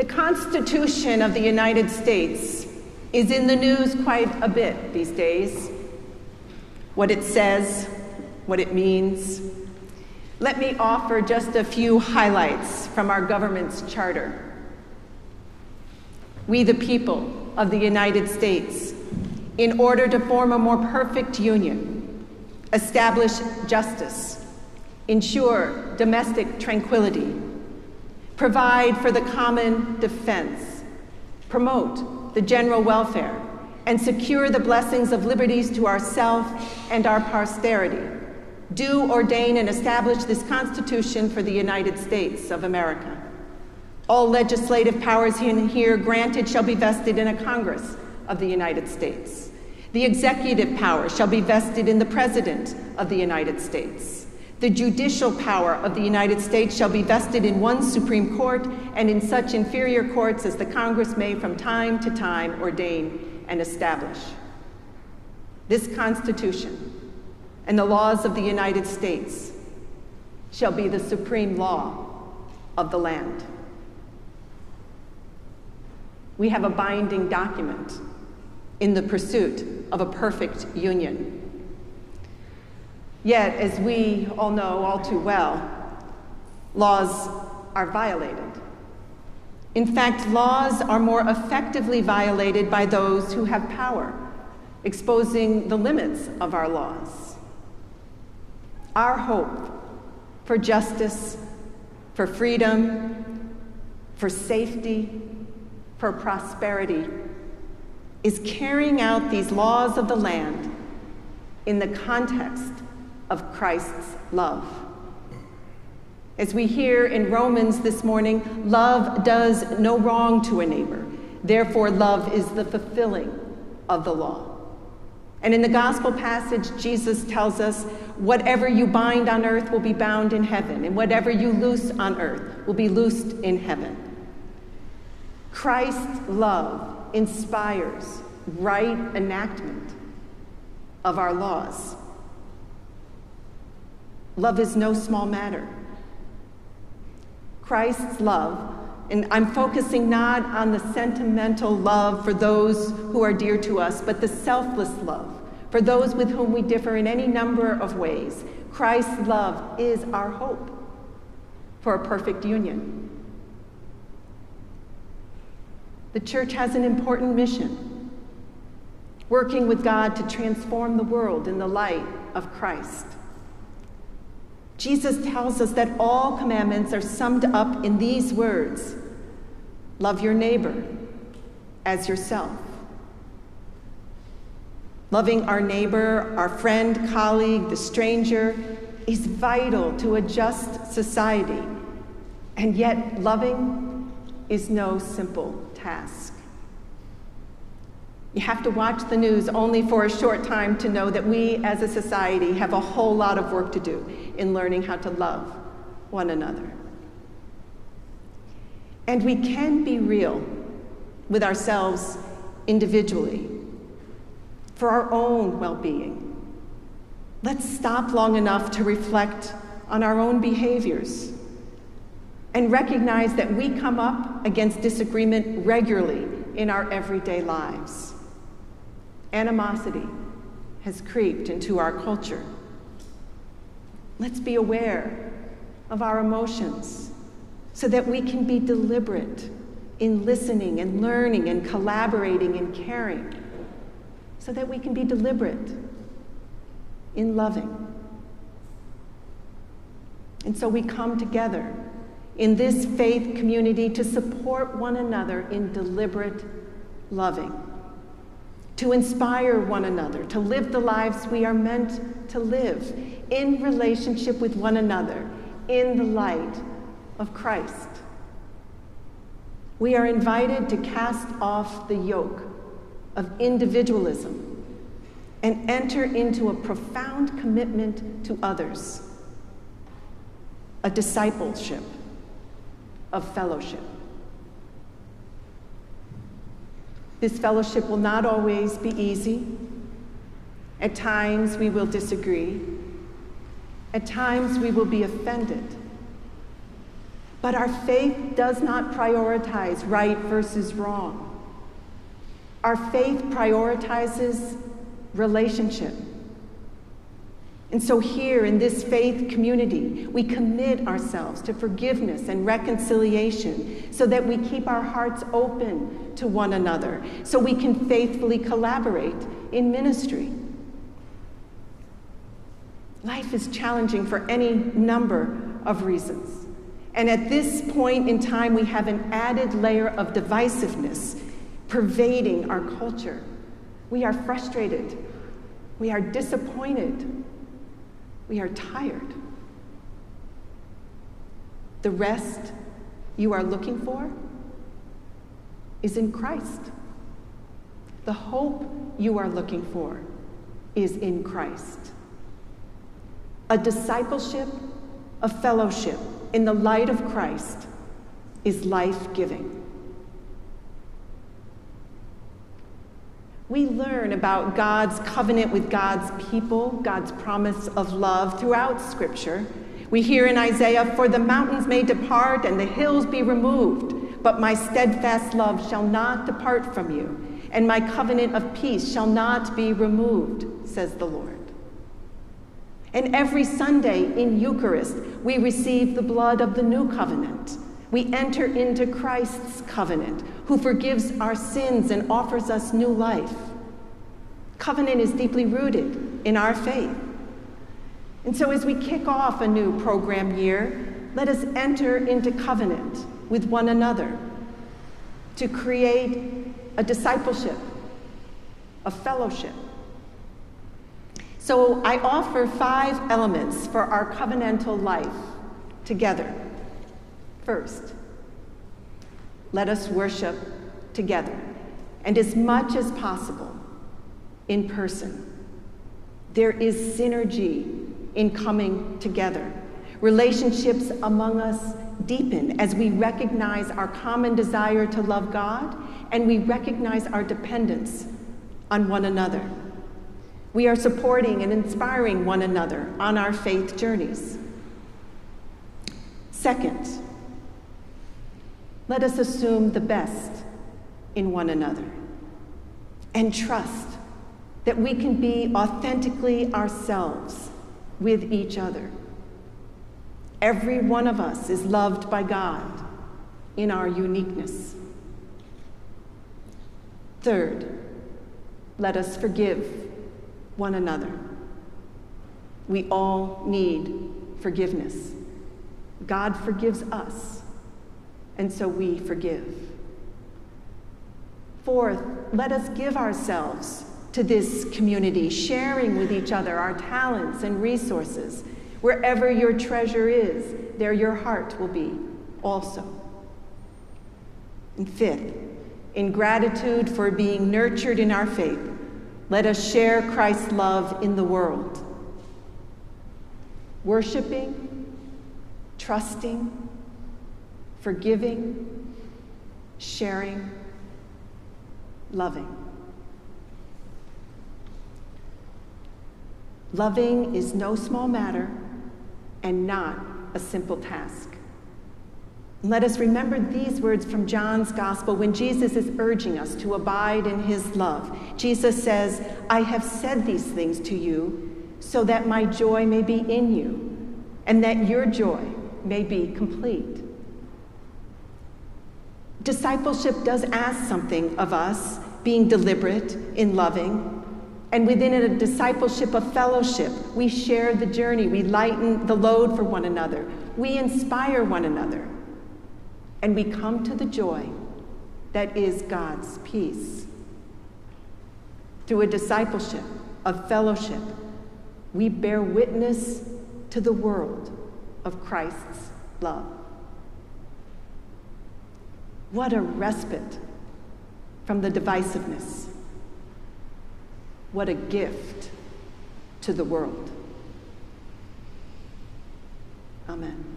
The Constitution of the United States is in the news quite a bit these days. What it says, what it means. Let me offer just a few highlights from our government's charter. We, the people of the United States, in order to form a more perfect union, establish justice, ensure domestic tranquility, provide for the common defense, promote the general welfare, and secure the blessings of liberties to ourself and our posterity. Do ordain and establish this Constitution for the United States of America. All legislative powers here granted shall be vested in a Congress of the United States. The executive power shall be vested in the President of the United States. The judicial power of the United States shall be vested in one Supreme Court and in such inferior courts as the Congress may from time to time ordain and establish. This Constitution and the laws of the United States shall be the supreme law of the land. We have a binding document in the pursuit of a perfect union. Yet, as we all know all too well, laws are violated. In fact, laws are more effectively violated by those who have power, exposing the limits of our laws. Our hope for justice, for freedom, for safety, for prosperity is carrying out these laws of the land in the context of Christ's love. As we hear in Romans this morning, love does no wrong to a neighbor. Therefore, love is the fulfilling of the law. And in the gospel passage, Jesus tells us, whatever you bind on earth will be bound in heaven, and whatever you loose on earth will be loosed in heaven. Christ's love inspires right enactment of our laws. Love is no small matter. Christ's love, and I'm focusing not on the sentimental love for those who are dear to us, but the selfless love for those with whom we differ in any number of ways. Christ's love is our hope for a perfect union. The church has an important mission working with God to transform the world in the light of Christ. Jesus tells us that all commandments are summed up in these words love your neighbor as yourself. Loving our neighbor, our friend, colleague, the stranger is vital to a just society. And yet, loving is no simple task. You have to watch the news only for a short time to know that we as a society have a whole lot of work to do in learning how to love one another. And we can be real with ourselves individually for our own well being. Let's stop long enough to reflect on our own behaviors and recognize that we come up against disagreement regularly in our everyday lives. Animosity has creeped into our culture. Let's be aware of our emotions so that we can be deliberate in listening and learning and collaborating and caring, so that we can be deliberate in loving. And so we come together in this faith community to support one another in deliberate loving to inspire one another, to live the lives we are meant to live in relationship with one another in the light of Christ. We are invited to cast off the yoke of individualism and enter into a profound commitment to others, a discipleship of fellowship. This fellowship will not always be easy. At times we will disagree. At times we will be offended. But our faith does not prioritize right versus wrong. Our faith prioritizes relationship. And so, here in this faith community, we commit ourselves to forgiveness and reconciliation so that we keep our hearts open to one another, so we can faithfully collaborate in ministry. Life is challenging for any number of reasons. And at this point in time, we have an added layer of divisiveness pervading our culture. We are frustrated. We are disappointed. We are tired. The rest you are looking for is in Christ. The hope you are looking for is in Christ. A discipleship, a fellowship in the light of Christ is life giving. We learn about God's covenant with God's people, God's promise of love throughout Scripture. We hear in Isaiah, For the mountains may depart and the hills be removed, but my steadfast love shall not depart from you, and my covenant of peace shall not be removed, says the Lord. And every Sunday in Eucharist, we receive the blood of the new covenant. We enter into Christ's covenant, who forgives our sins and offers us new life. Covenant is deeply rooted in our faith. And so, as we kick off a new program year, let us enter into covenant with one another to create a discipleship, a fellowship. So, I offer five elements for our covenantal life together. First, let us worship together, and as much as possible, in person. There is synergy in coming together. Relationships among us deepen as we recognize our common desire to love God and we recognize our dependence on one another. We are supporting and inspiring one another on our faith journeys. Second, let us assume the best in one another and trust that we can be authentically ourselves with each other. Every one of us is loved by God in our uniqueness. Third, let us forgive one another. We all need forgiveness. God forgives us and so we forgive. Fourth, let us give ourselves to this community, sharing with each other our talents and resources. Wherever your treasure is, there your heart will be also. And fifth, in gratitude for being nurtured in our faith, let us share Christ's love in the world. Worshiping, trusting, forgiving, sharing, loving. Loving is no small matter and not a simple task. Let us remember these words from John's gospel when Jesus is urging us to abide in his love. Jesus says, I have said these things to you so that my joy may be in you and that your joy may be complete. Discipleship does ask something of us, being deliberate in loving. And within a discipleship of fellowship, we share the journey, we lighten the load for one another, we inspire one another, and we come to the joy that is God's peace. Through a discipleship of fellowship, we bear witness to the world of Christ's love. What a respite from the divisiveness. What a gift to the world. Amen.